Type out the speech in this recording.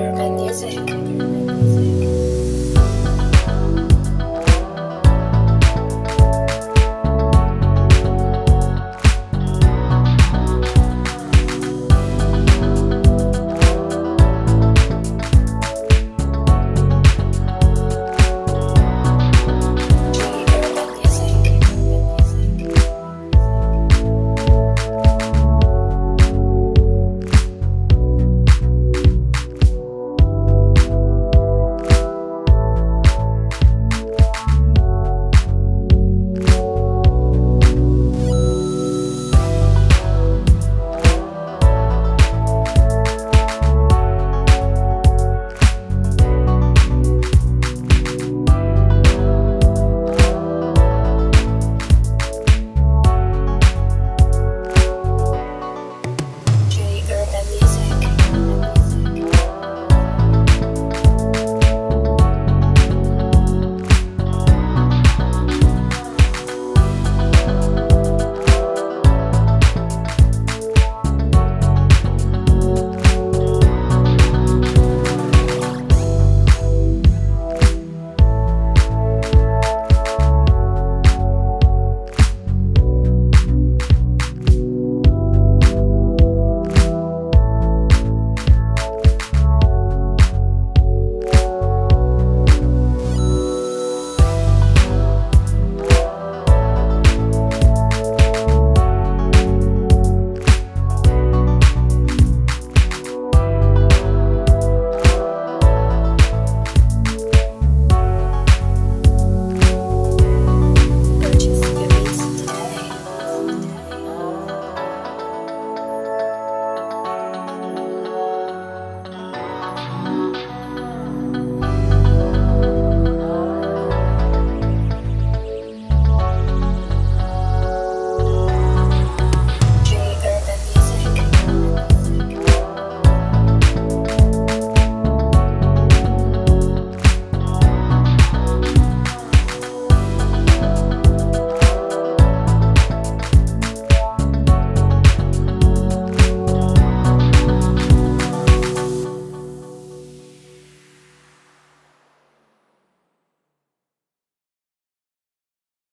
your own music.